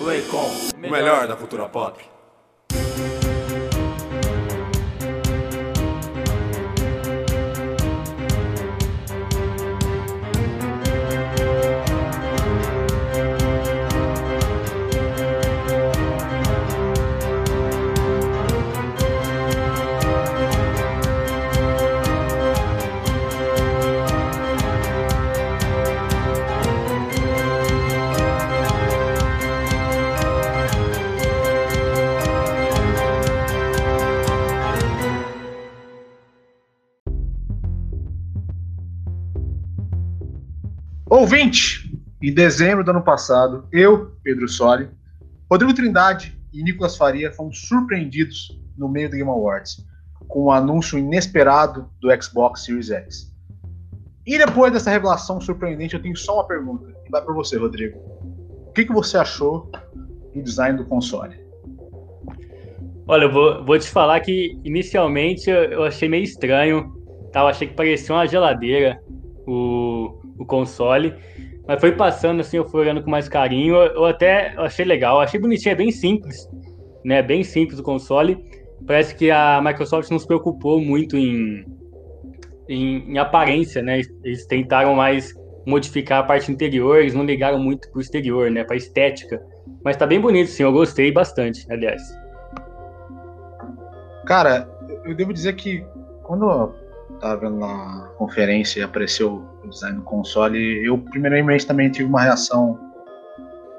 Playcom, o melhor da cultura pop. Em dezembro do ano passado, eu, Pedro Soli, Rodrigo Trindade e Nicolas Faria fomos surpreendidos no meio do Game Awards com o um anúncio inesperado do Xbox Series X. E depois dessa revelação surpreendente, eu tenho só uma pergunta, e vai para você, Rodrigo. O que, que você achou do design do console? Olha, eu vou, vou te falar que inicialmente eu, eu achei meio estranho, tá? eu achei que parecia uma geladeira. O, o console. Mas foi passando assim, eu fui olhando com mais carinho. Eu, até achei legal, achei bonitinho, é bem simples, né? Bem simples o console. Parece que a Microsoft não se preocupou muito em, em, em aparência, né? Eles tentaram mais modificar a parte interior, eles não ligaram muito pro exterior, né? Pra estética. Mas tá bem bonito, sim, eu gostei bastante, aliás. Cara, eu devo dizer que quando eu tava vendo na conferência e apareceu o design do console, eu primeiramente também tive uma reação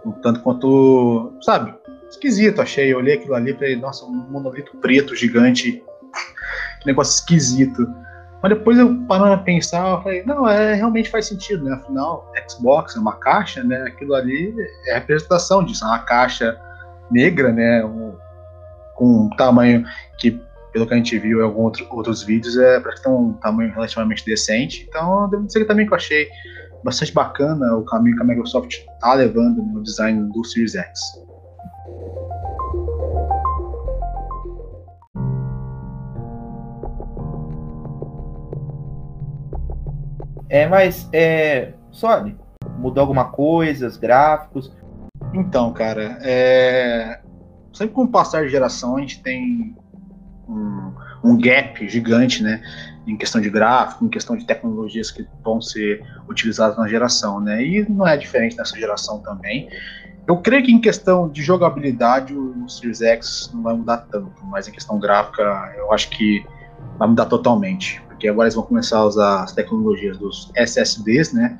um tanto quanto, sabe, esquisito, achei. Eu olhei aquilo ali e falei, nossa, um monolito preto gigante, que negócio esquisito. Mas depois eu parando a pensar, eu falei, não, é, realmente faz sentido, né? Afinal, Xbox é uma caixa, né? Aquilo ali é a representação disso, é uma caixa negra, né? Um, com um tamanho que pelo que a gente viu em alguns outro, outros vídeos, é para ter um tamanho relativamente decente. Então, devo dizer também que eu achei bastante bacana o caminho que a Microsoft está levando no design do Series X. É, mas é, Sony, mudou alguma coisa, os gráficos? Então, cara, é, sempre com o passar de geração a gente tem um, um gap gigante, né? Em questão de gráfico, em questão de tecnologias que vão ser utilizadas na geração, né? E não é diferente nessa geração também. Eu creio que em questão de jogabilidade o Series X não vai mudar tanto, mas em questão gráfica eu acho que vai mudar totalmente, porque agora eles vão começar a usar as tecnologias dos SSDs, né?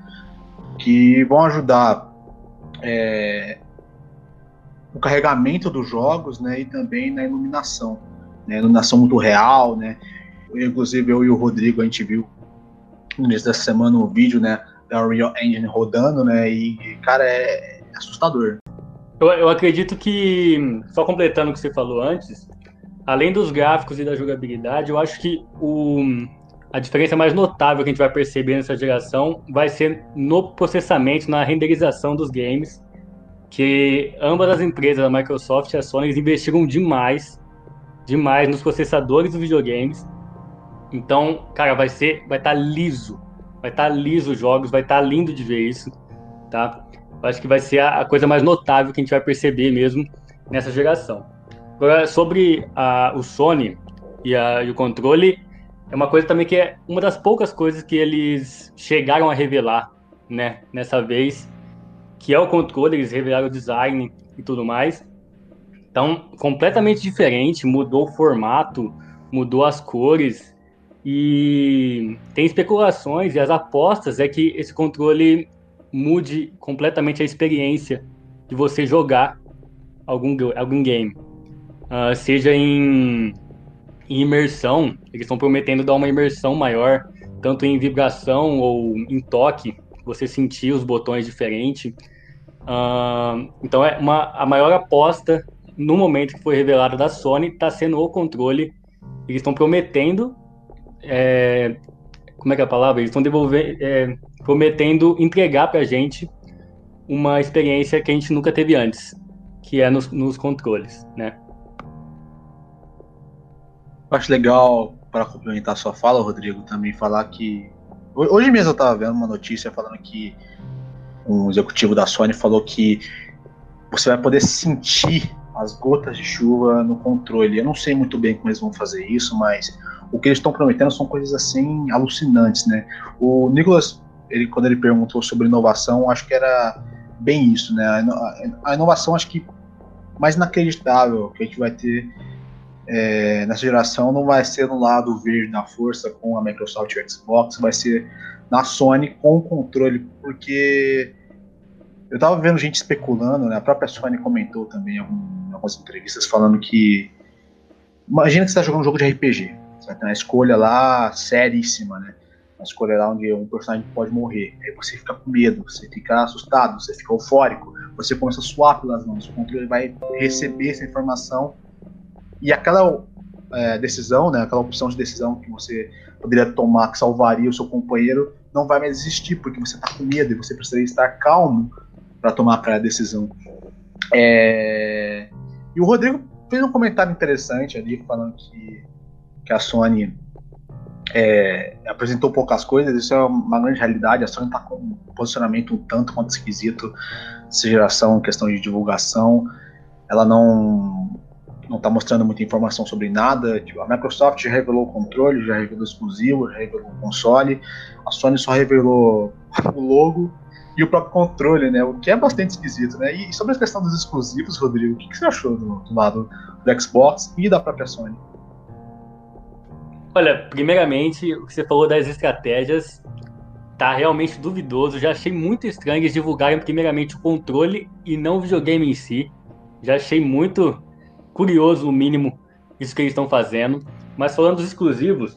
Que vão ajudar é, o carregamento dos jogos, né? E também na iluminação né, iluminação muito real, né? Inclusive eu e o Rodrigo a gente viu no início dessa semana um vídeo, né, da Unreal Engine rodando, né? E cara é assustador. Eu, eu acredito que só completando o que você falou antes, além dos gráficos e da jogabilidade, eu acho que o a diferença mais notável que a gente vai perceber nessa geração vai ser no processamento, na renderização dos games, que ambas as empresas, a Microsoft e a Sony, investiram demais demais nos processadores dos videogames. Então, cara, vai ser, vai estar tá liso, vai estar tá liso os jogos, vai estar tá lindo de ver isso, tá? Eu acho que vai ser a, a, coisa mais notável que a gente vai perceber mesmo nessa geração. Agora, sobre a, o Sony e, a, e o controle, é uma coisa também que é uma das poucas coisas que eles chegaram a revelar, né, nessa vez, que é o controle, eles revelaram o design e tudo mais. Então, completamente diferente, mudou o formato, mudou as cores e tem especulações e as apostas é que esse controle mude completamente a experiência de você jogar algum, algum game. Uh, seja em, em imersão, eles estão prometendo dar uma imersão maior, tanto em vibração ou em toque, você sentir os botões diferentes. Uh, então é uma, a maior aposta no momento que foi revelado da Sony, está sendo o controle. Eles estão prometendo. É, como é que é a palavra? Eles estão é, prometendo entregar para a gente uma experiência que a gente nunca teve antes, que é nos, nos controles, né? Eu acho legal, para complementar sua fala, Rodrigo, também falar que. Hoje mesmo eu estava vendo uma notícia falando que um executivo da Sony falou que você vai poder sentir as gotas de chuva no controle. Eu não sei muito bem como eles vão fazer isso, mas o que eles estão prometendo são coisas assim alucinantes, né? O Nicolas, ele, quando ele perguntou sobre inovação, acho que era bem isso, né? A inovação, acho que mais inacreditável que a gente vai ter é, nessa geração não vai ser no lado verde da força com a Microsoft e Xbox, vai ser na Sony com o controle, porque eu tava vendo gente especulando, né? A própria Sony comentou também em algumas entrevistas falando que imagina que você está jogando um jogo de RPG, você vai ter uma escolha lá seríssima, né? Uma escolha lá onde um personagem pode morrer. Aí você fica com medo, você fica assustado, você fica eufórico, você começa a suar pelas mãos, o controle vai receber essa informação e aquela é, decisão, né, aquela opção de decisão que você poderia tomar que salvaria o seu companheiro não vai mais existir porque você está com medo e você precisaria estar calmo para tomar aquela decisão. É... E o Rodrigo fez um comentário interessante ali falando que, que a Sony é, apresentou poucas coisas, isso é uma grande realidade. A Sony está com um posicionamento um tanto quanto esquisito essa geração, questão de divulgação. Ela não não está mostrando muita informação sobre nada. Tipo, a Microsoft já revelou o controle, já revelou o exclusivo, já revelou o console. A Sony só revelou o logo o próprio controle, né? O que é bastante esquisito, né? E sobre a questão dos exclusivos, Rodrigo, o que, que você achou do, do lado do Xbox e da própria Sony? Olha, primeiramente, o que você falou das estratégias tá realmente duvidoso. Já achei muito estranho eles divulgarem primeiramente o controle e não o videogame em si. Já achei muito curioso, no mínimo, isso que eles estão fazendo. Mas falando dos exclusivos,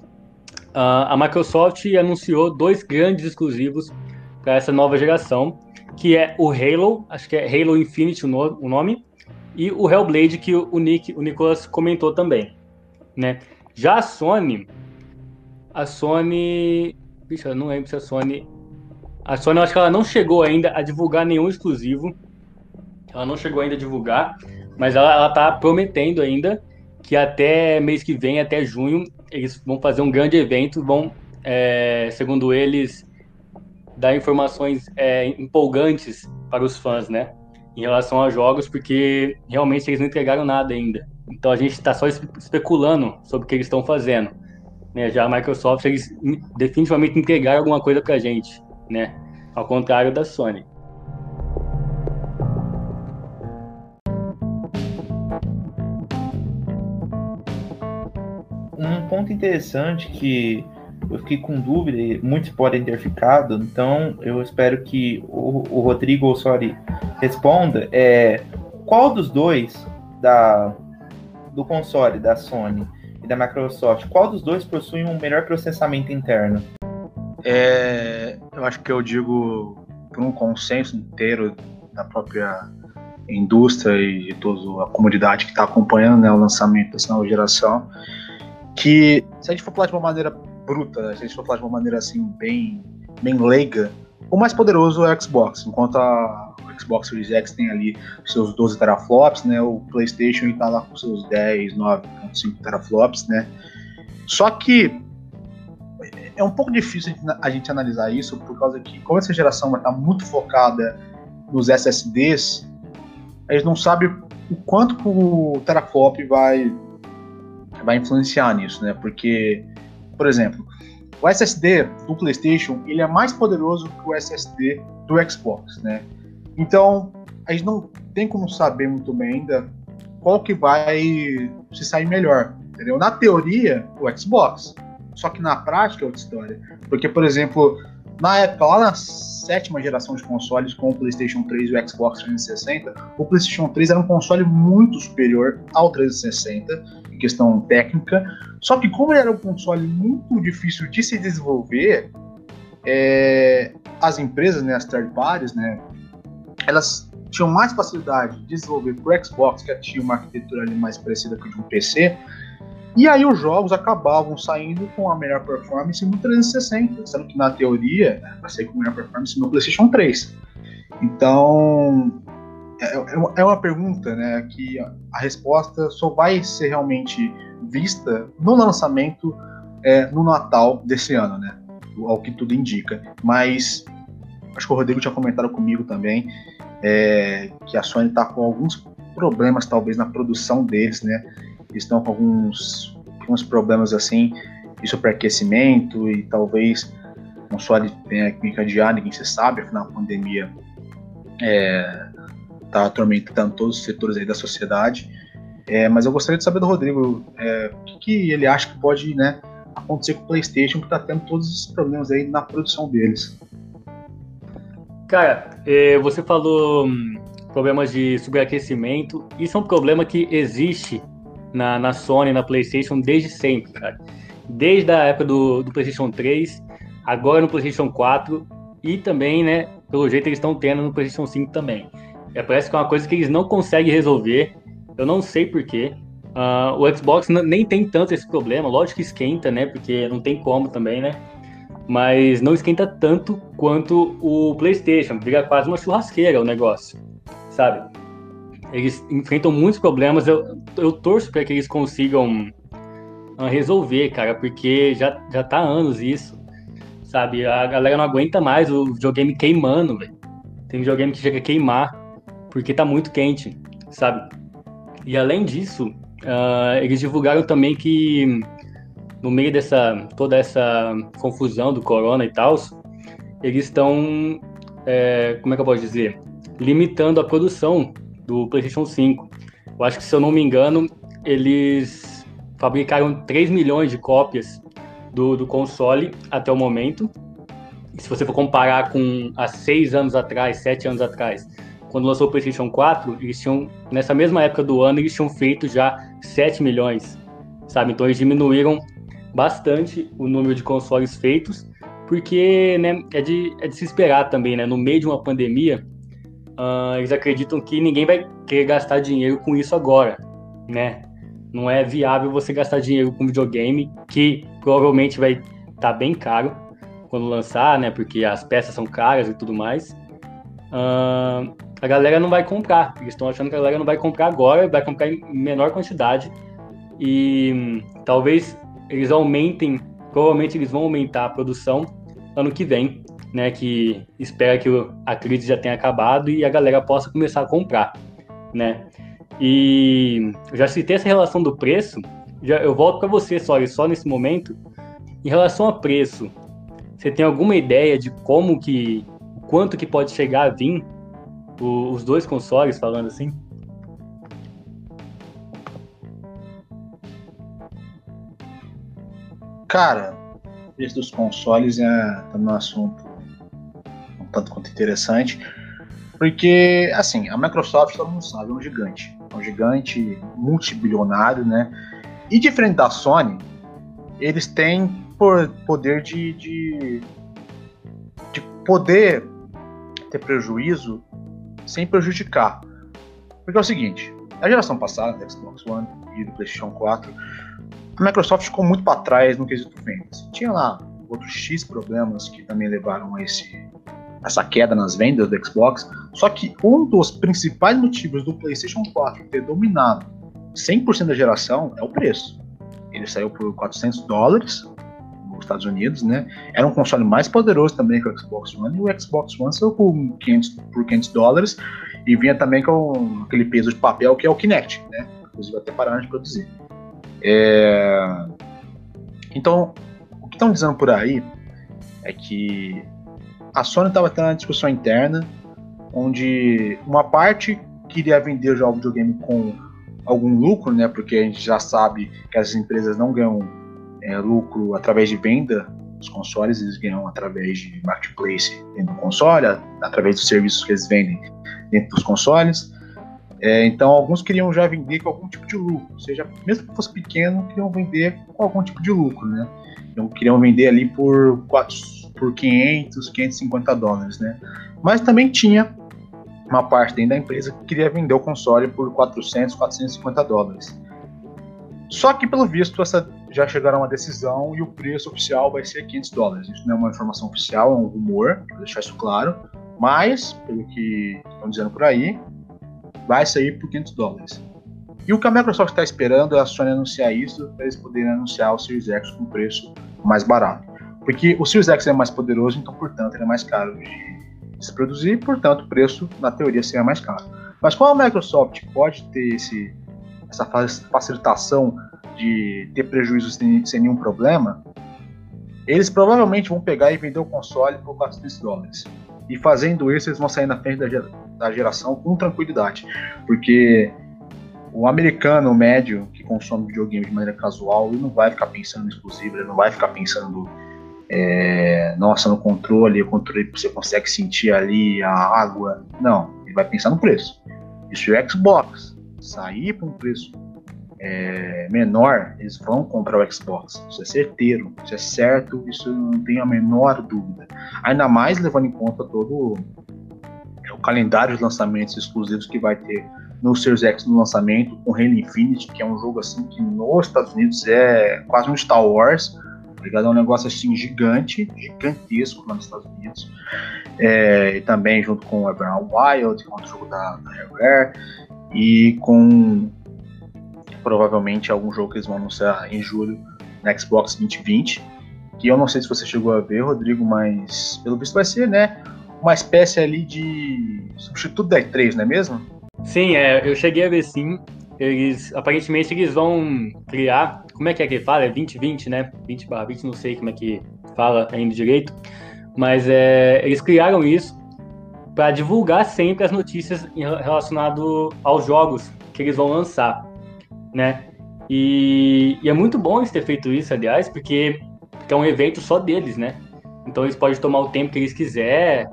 uh, a Microsoft anunciou dois grandes exclusivos para essa nova geração, que é o Halo, acho que é Halo Infinite o, no, o nome, e o Hellblade, que o, Nick, o Nicolas comentou também. Né? Já a Sony, a Sony. Bicho, eu não lembro se a Sony. A Sony, eu acho que ela não chegou ainda a divulgar nenhum exclusivo. Ela não chegou ainda a divulgar. Mas ela, ela tá prometendo ainda que até mês que vem, até junho, eles vão fazer um grande evento, vão, é, segundo eles, dar informações é, empolgantes para os fãs, né? Em relação a jogos, porque realmente eles não entregaram nada ainda. Então a gente está só especulando sobre o que eles estão fazendo. Né? Já a Microsoft, eles definitivamente entregaram alguma coisa para a gente, né? Ao contrário da Sony. um ponto interessante que eu fiquei com dúvida e muitos podem ter ficado, então eu espero que o, o Rodrigo Ossori responda. É, qual dos dois da, do console da Sony e da Microsoft, qual dos dois possui um melhor processamento interno? É, eu acho que eu digo por um consenso inteiro da própria indústria e de toda a comunidade que está acompanhando né, o lançamento dessa nova geração, que se a gente for falar de uma maneira bruta, se a gente for falar de uma maneira assim bem, bem leiga, o mais poderoso é o Xbox, enquanto a, Xbox Series X tem ali seus 12 teraflops, né, o PlayStation está lá com seus 10, 9.5 teraflops, né. Só que é um pouco difícil a gente analisar isso por causa que como essa geração vai estar muito focada nos SSDs, a gente não sabe o quanto o teraflop vai vai influenciar nisso, né? Porque, por exemplo, o SSD do PlayStation ele é mais poderoso que o SSD do Xbox, né? Então a gente não tem como saber muito bem ainda qual que vai se sair melhor, entendeu? Na teoria, o Xbox, só que na prática é outra história, porque por exemplo na época lá na sétima geração de consoles com o PlayStation 3 e o Xbox 360, o PlayStation 3 era um console muito superior ao 360 em questão técnica. Só que como ele era um console muito difícil de se desenvolver, é, as empresas, né, as third parties, né, elas tinham mais facilidade de desenvolver para o Xbox, que tinha uma arquitetura ali mais parecida com a de um PC, e aí os jogos acabavam saindo com a melhor performance no 360, sendo que na teoria vai sair com a melhor performance no PlayStation 3. Então, é, é uma pergunta né, que a resposta só vai ser realmente vista no lançamento é, no Natal desse ano, né? Ao que tudo indica. Mas acho que o Rodrigo tinha comentado comigo também é, que a Sony está com alguns problemas, talvez, na produção deles, né? Estão com alguns, alguns problemas assim de superaquecimento e talvez o console tenha que encadear, ninguém se sabe, afinal a pandemia é, tá atormentando todos os setores aí da sociedade. É, mas eu gostaria de saber do Rodrigo é, o que, que, ele acha que pode né, acontecer com o PlayStation, que está tendo todos esses problemas aí na produção deles. Cara, é, você falou hum, problemas de superaquecimento. Isso é um problema que existe na, na Sony, na PlayStation desde sempre, cara. Desde a época do, do PlayStation 3, agora no PlayStation 4 e também, né, pelo jeito eles estão tendo no PlayStation 5 também. É, parece que é uma coisa que eles não conseguem resolver eu não sei porquê. Uh, o Xbox nem tem tanto esse problema, lógico que esquenta, né? Porque não tem como também, né? Mas não esquenta tanto quanto o PlayStation. Vira quase uma churrasqueira o negócio, sabe? Eles enfrentam muitos problemas. Eu, eu torço para que eles consigam uh, resolver, cara, porque já, já tá há anos isso, sabe? A galera não aguenta mais o videogame queimando, velho. Tem videogame que chega a queimar porque tá muito quente, sabe? E além disso, uh, eles divulgaram também que no meio dessa toda essa confusão do corona e tal, eles estão, é, como é que eu posso dizer, limitando a produção do PlayStation 5. Eu acho que, se eu não me engano, eles fabricaram 3 milhões de cópias do, do console até o momento. Se você for comparar com há seis anos atrás, sete anos atrás, quando lançou o PlayStation 4, eles tinham, nessa mesma época do ano, eles tinham feito já 7 milhões, sabe? Então eles diminuíram bastante o número de consoles feitos, porque né, é, de, é de se esperar também, né? No meio de uma pandemia, uh, eles acreditam que ninguém vai querer gastar dinheiro com isso agora, né? Não é viável você gastar dinheiro com videogame, que provavelmente vai estar tá bem caro quando lançar, né? Porque as peças são caras e tudo mais. Uh, a galera não vai comprar. Eles estão achando que a galera não vai comprar agora, vai comprar em menor quantidade. E hum, talvez eles aumentem, provavelmente eles vão aumentar a produção ano que vem, né? Que espera que a crise já tenha acabado e a galera possa começar a comprar, né? E eu já citei essa relação do preço, já, eu volto para você, só, só nesse momento. Em relação a preço, você tem alguma ideia de como que, quanto que pode chegar a vir o, os dois consoles, falando assim? Cara, esse dos consoles é um assunto um tanto quanto interessante, porque, assim, a Microsoft, todo mundo sabe, é um gigante. É um gigante multibilionário, né? E diferente da Sony, eles têm por poder de, de, de poder ter prejuízo sem prejudicar. Porque é o seguinte, a geração passada do Xbox One e do PlayStation 4, a Microsoft ficou muito para trás no quesito vendas. Tinha lá outros X problemas que também levaram a esse, essa queda nas vendas do Xbox. Só que um dos principais motivos do PlayStation 4 ter dominado 100% da geração é o preço. Ele saiu por 400 dólares nos Estados Unidos, né? Era um console mais poderoso também que o Xbox One, e o Xbox One saiu por 500, por 500 dólares e vinha também com aquele peso de papel que é o Kinect, né? Inclusive até pararam de produzir. É... Então, o que estão dizendo por aí é que a Sony estava tendo uma discussão interna onde uma parte queria vender o videogame com algum lucro, né? Porque a gente já sabe que as empresas não ganham é, lucro através de venda dos consoles, eles ganham através de marketplace dentro do console, através dos serviços que eles vendem dentro dos consoles. É, então, alguns queriam já vender com algum tipo de lucro, seja, mesmo que fosse pequeno, queriam vender com algum tipo de lucro, né? Então, queriam vender ali por, 4, por 500, 550 dólares, né? Mas também tinha uma parte dentro da empresa que queria vender o console por 400, 450 dólares. Só que, pelo visto, essa já chegaram a uma decisão e o preço oficial vai ser 500 dólares. Isso não é uma informação oficial, é um rumor, para deixar isso claro. Mas, pelo que estão dizendo por aí, vai sair por 500 dólares. E o que a Microsoft está esperando é a Sony anunciar isso para eles poderem anunciar o Series X com preço mais barato. Porque o Series X é mais poderoso, então, portanto, ele é mais caro de, se produzir, portanto, o preço, na teoria, seria mais caro. Mas como a Microsoft pode ter esse, essa facilitação de ter prejuízo sem, sem nenhum problema, eles provavelmente vão pegar e vender o console por 400 dólares. E fazendo isso, eles vão sair na frente da, da geração com tranquilidade. Porque o americano médio que consome videogame de maneira casual, ele não vai ficar pensando em exclusivo, ele não vai ficar pensando, é, nossa, no controle, o controle você consegue sentir ali a água. Não, ele vai pensar no preço. E se o Xbox sair para um preço é, menor, eles vão comprar o Xbox. Isso é certeiro, isso é certo, isso não tem a menor dúvida. Ainda mais levando em conta todo o calendário de lançamentos exclusivos que vai ter no Series X no lançamento, com Halo Infinite, que é um jogo assim que nos Estados Unidos é quase um Star Wars, tá ligado? É um negócio assim gigante, gigantesco lá nos Estados Unidos. É, e também junto com o Wild, que é um jogo da, da Rare, e com provavelmente algum jogo que eles vão anunciar em julho na Xbox 2020. Que eu não sei se você chegou a ver, Rodrigo, mas pelo visto vai ser, né? Uma espécie ali de substituto da E3, não é mesmo? Sim, é, eu cheguei a ver sim. Eles aparentemente eles vão criar. Como é que é que fala? É 2020, né? 20 barra 20, não sei como é que fala ainda direito. Mas é, eles criaram isso para divulgar sempre as notícias relacionadas aos jogos que eles vão lançar né? E, e, é muito bom eles ter feito isso, aliás, porque, porque é um evento só deles, né? Então eles podem tomar o tempo que eles quiser.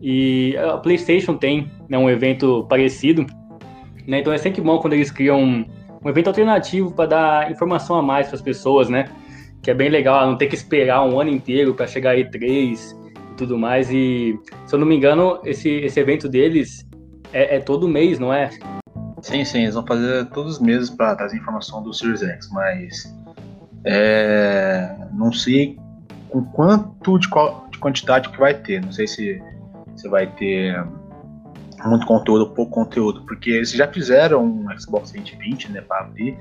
E a PlayStation tem né, um evento parecido, né? Então é sempre bom quando eles criam um, um evento alternativo para dar informação a mais para as pessoas, né? Que é bem legal, não ter que esperar um ano inteiro para chegar a E3 e tudo mais. E se eu não me engano, esse, esse evento deles é, é todo mês, não é? Sim, sim, eles vão fazer todos os meses para trazer informação do Series X, mas é, não sei com quanto de, qual, de, quantidade que vai ter. Não sei se, se vai ter muito conteúdo ou pouco conteúdo, porque eles já fizeram um Xbox 2020, né, para abrir,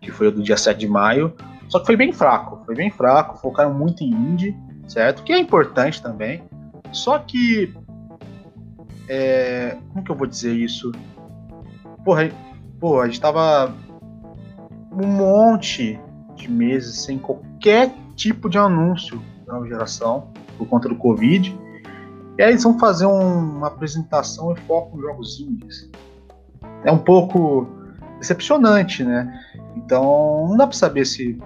que foi do dia 7 de maio, só que foi bem fraco, foi bem fraco, focaram muito em indie, certo? Que é importante também, só que é, como que eu vou dizer isso? Porra, porra, a gente tava um monte de meses sem qualquer tipo de anúncio da nova geração por conta do Covid. E aí eles vão fazer um, uma apresentação e foco em jogos indies. É um pouco decepcionante, né? Então não dá para saber se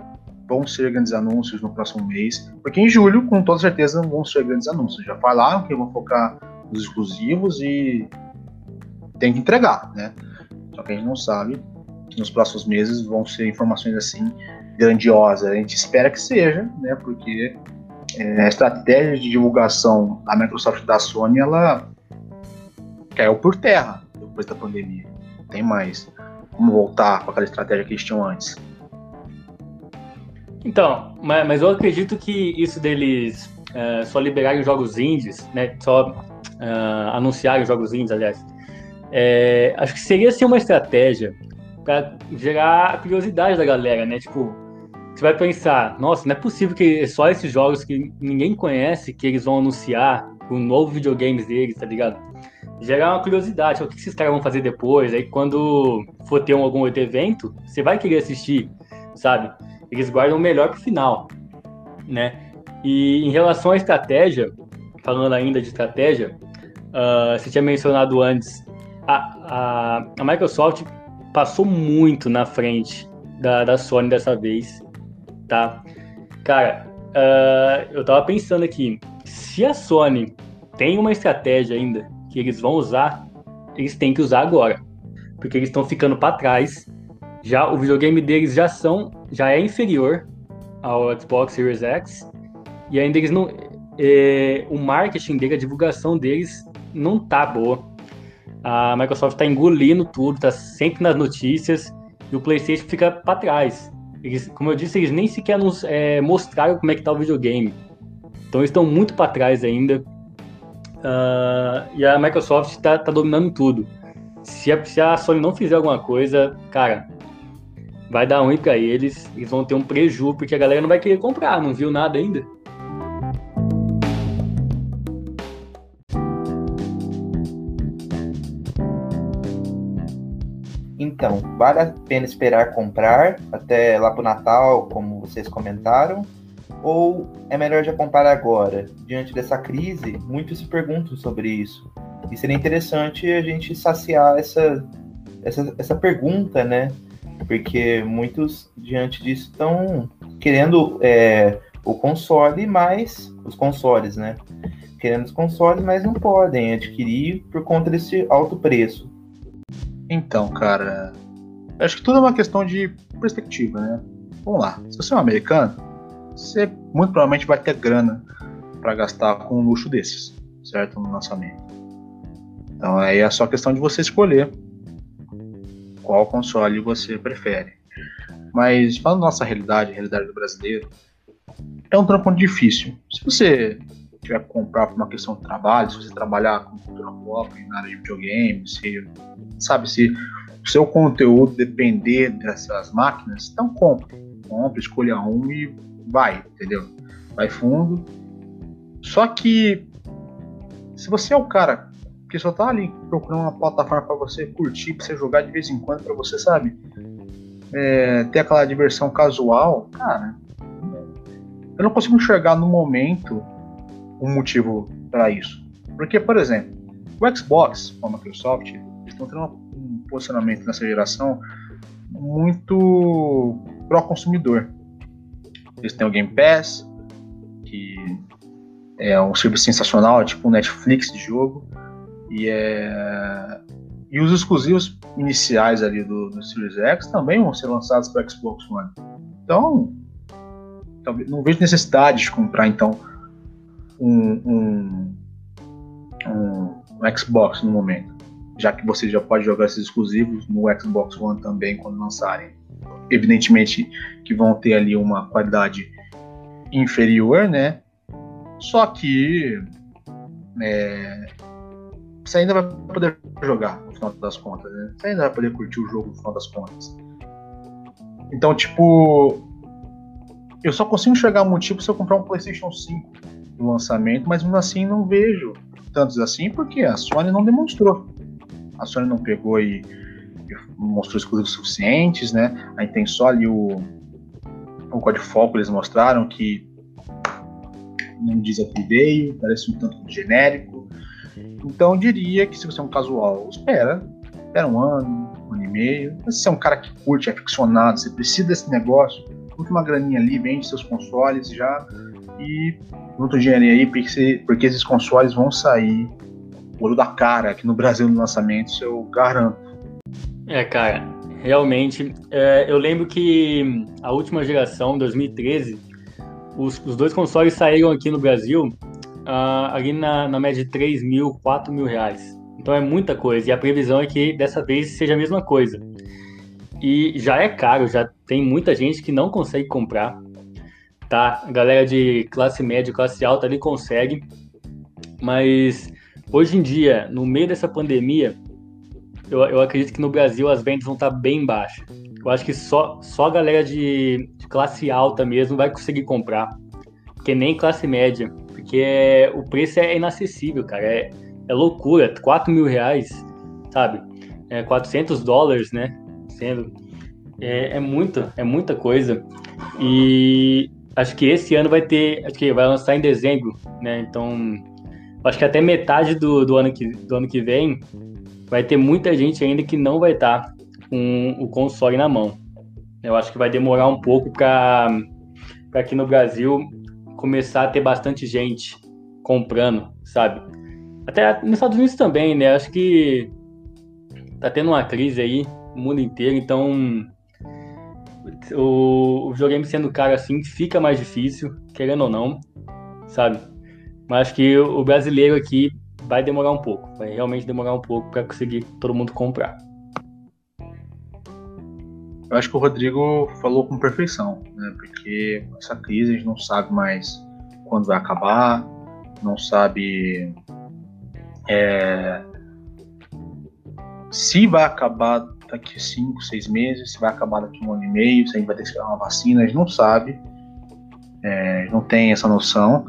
vão ser grandes anúncios no próximo mês, porque em julho, com toda certeza, vão ser grandes anúncios. Já falaram que vão focar nos exclusivos e tem que entregar, né? Só que a gente não sabe que nos próximos meses vão ser informações assim grandiosas. A gente espera que seja, né? Porque é, a estratégia de divulgação da Microsoft e da Sony ela caiu por terra depois da pandemia. Não tem mais como voltar com aquela estratégia que eles tinham antes. Então, mas, mas eu acredito que isso deles é, só liberarem jogos indies, né? Só uh, anunciarem jogos indies, aliás, é, acho que seria assim uma estratégia para gerar a curiosidade da galera, né? Tipo, você vai pensar, nossa, não é possível que só esses jogos que ninguém conhece que eles vão anunciar o novo videogame deles, tá ligado? Gerar uma curiosidade, o que esses caras vão fazer depois, aí quando for ter um, algum outro evento, você vai querer assistir, sabe? Eles guardam o melhor pro final, né? E em relação à estratégia, falando ainda de estratégia, uh, você tinha mencionado antes a, a, a Microsoft passou muito na frente da, da Sony dessa vez, tá? Cara, uh, eu tava pensando aqui, se a Sony tem uma estratégia ainda que eles vão usar, eles têm que usar agora, porque eles estão ficando para trás. Já o videogame deles já são, já é inferior ao Xbox Series X e ainda eles não, é, o marketing dele, a divulgação deles não tá boa. A Microsoft está engolindo tudo, está sempre nas notícias e o PlayStation fica para trás. Eles, como eu disse, eles nem sequer nos é, mostraram como é que tá o videogame. Então eles estão muito para trás ainda. Uh, e a Microsoft está tá dominando tudo. Se a, se a Sony não fizer alguma coisa, cara, vai dar ruim para eles. Eles vão ter um prejuízo porque a galera não vai querer comprar, não viu nada ainda. Então, vale a pena esperar comprar até lá para o Natal, como vocês comentaram? Ou é melhor já comprar agora? Diante dessa crise, muitos se perguntam sobre isso. E seria interessante a gente saciar essa, essa, essa pergunta, né? Porque muitos, diante disso, estão querendo é, o console, mas os consoles, né? Querendo os consoles, mas não podem adquirir por conta desse alto preço. Então, cara, acho que tudo é uma questão de perspectiva, né? Vamos lá. Se você é um americano, você muito provavelmente vai ter grana para gastar com um luxo desses, certo? No lançamento. Então aí é só questão de você escolher qual console você prefere. Mas falando nossa realidade, a realidade do brasileiro, é um trampo difícil. Se você tiver que comprar por uma questão de trabalho, se você trabalhar com cultura pop na área de videogame, se, sabe, se o seu conteúdo depender dessas máquinas, então compre. Compre, escolha um e vai, entendeu? Vai fundo. Só que se você é o cara que só tá ali procurando uma plataforma para você curtir, para você jogar de vez em quando, para você, sabe, é, ter aquela diversão casual, cara, eu não consigo enxergar no momento um motivo para isso. Porque, por exemplo, o Xbox, com a Microsoft, estão tendo um posicionamento nessa geração muito pró-consumidor. Eles têm o Game Pass, que é um serviço sensacional, tipo um Netflix de jogo. E, é... e os exclusivos iniciais ali do, do Series X também vão ser lançados para Xbox One. Então, não vejo necessidade de comprar então um, um, um, Xbox no momento, já que você já pode jogar esses exclusivos no Xbox One também quando lançarem. Evidentemente que vão ter ali uma qualidade inferior, né? Só que é, você ainda vai poder jogar no final das contas, né? Você ainda vai poder curtir o jogo no final das contas. Então, tipo, eu só consigo enxergar um motivo se eu comprar um PlayStation 5 no lançamento, mas mesmo assim não vejo tantos assim, porque a Sony não demonstrou. A Sony não pegou e, e mostrou exclusivos suficientes, né? Aí tem só ali o, o código foco, eles mostraram que não diz a veio, parece um tanto genérico. Então eu diria que se você é um casual, espera, espera um ano, um ano e meio. Mas se você é um cara que curte, é ficcionado, você precisa desse negócio, junta uma graninha ali, vende seus consoles já e junta o dinheiro aí, porque, porque esses consoles vão sair olho da cara aqui no Brasil no lançamento, isso eu garanto. É, cara, realmente. É, eu lembro que a última geração, 2013, os, os dois consoles saíram aqui no Brasil uh, ali na, na média de 3 mil, 4 mil reais. Então é muita coisa. E a previsão é que dessa vez seja a mesma coisa. E já é caro, já tem muita gente que não consegue comprar. Tá? A galera de classe média, classe alta ali consegue. Mas hoje em dia, no meio dessa pandemia, eu, eu acredito que no Brasil as vendas vão estar bem baixas. Eu acho que só, só a galera de, de classe alta mesmo vai conseguir comprar. Que nem classe média. Porque é, o preço é inacessível, cara. É, é loucura. 4 mil reais, sabe? É 400 dólares, né? acontecendo. É, é muita, é muita coisa. E acho que esse ano vai ter, acho que vai lançar em dezembro, né? Então, acho que até metade do, do, ano, que, do ano que vem vai ter muita gente ainda que não vai estar com o console na mão. Eu acho que vai demorar um pouco para aqui no Brasil começar a ter bastante gente comprando, sabe? Até nos Estados Unidos também, né? Acho que tá tendo uma crise aí o mundo inteiro, então o, o videogame sendo caro assim fica mais difícil, querendo ou não, sabe? Mas acho que o brasileiro aqui vai demorar um pouco, vai realmente demorar um pouco para conseguir todo mundo comprar. Eu acho que o Rodrigo falou com perfeição, né? Porque essa crise a gente não sabe mais quando vai acabar, não sabe é, se vai acabar daqui 5, 6 meses, se vai acabar daqui um ano e meio, se a gente vai ter que esperar uma vacina, a gente não sabe, é, não tem essa noção.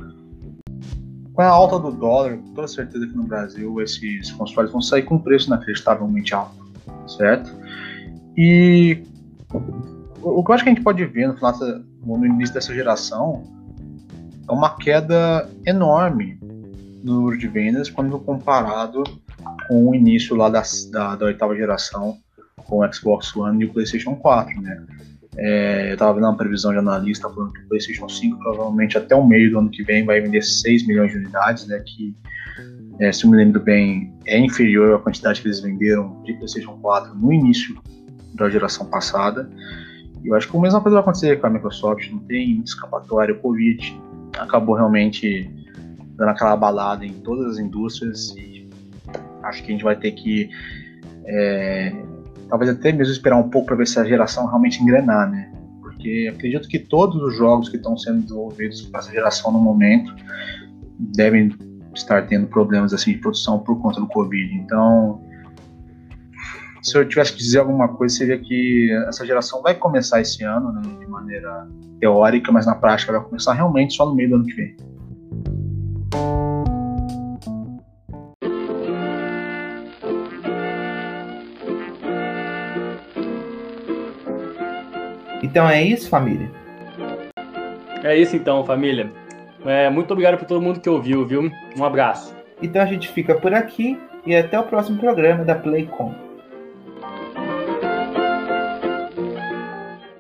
Com a alta do dólar, com toda certeza que no Brasil esses consoles vão sair com um preço inacreditavelmente alto, certo? E o que eu acho que a gente pode ver no, final, no início dessa geração é uma queda enorme no número de vendas quando comparado com o início lá da, da, da oitava geração com o Xbox One e o PlayStation 4, né? É, eu estava vendo uma previsão de analista falando que o PlayStation 5 provavelmente até o meio do ano que vem vai vender 6 milhões de unidades, né? Que, é, se eu me lembro bem, é inferior à quantidade que eles venderam de PlayStation 4 no início da geração passada. E eu acho que a mesma coisa vai acontecer com a Microsoft, não tem escapatória. O Covid acabou realmente dando aquela balada em todas as indústrias e acho que a gente vai ter que é, talvez até mesmo esperar um pouco para ver se a geração realmente engrenar, né? Porque acredito que todos os jogos que estão sendo desenvolvidos para essa geração no momento devem estar tendo problemas assim de produção por conta do Covid. Então, se eu tivesse que dizer alguma coisa, seria que essa geração vai começar esse ano, né, de maneira teórica, mas na prática vai começar realmente só no meio do ano que vem. Então é isso, família? É isso então, família. É, muito obrigado por todo mundo que ouviu, viu? Um abraço. Então a gente fica por aqui e até o próximo programa da Playcom.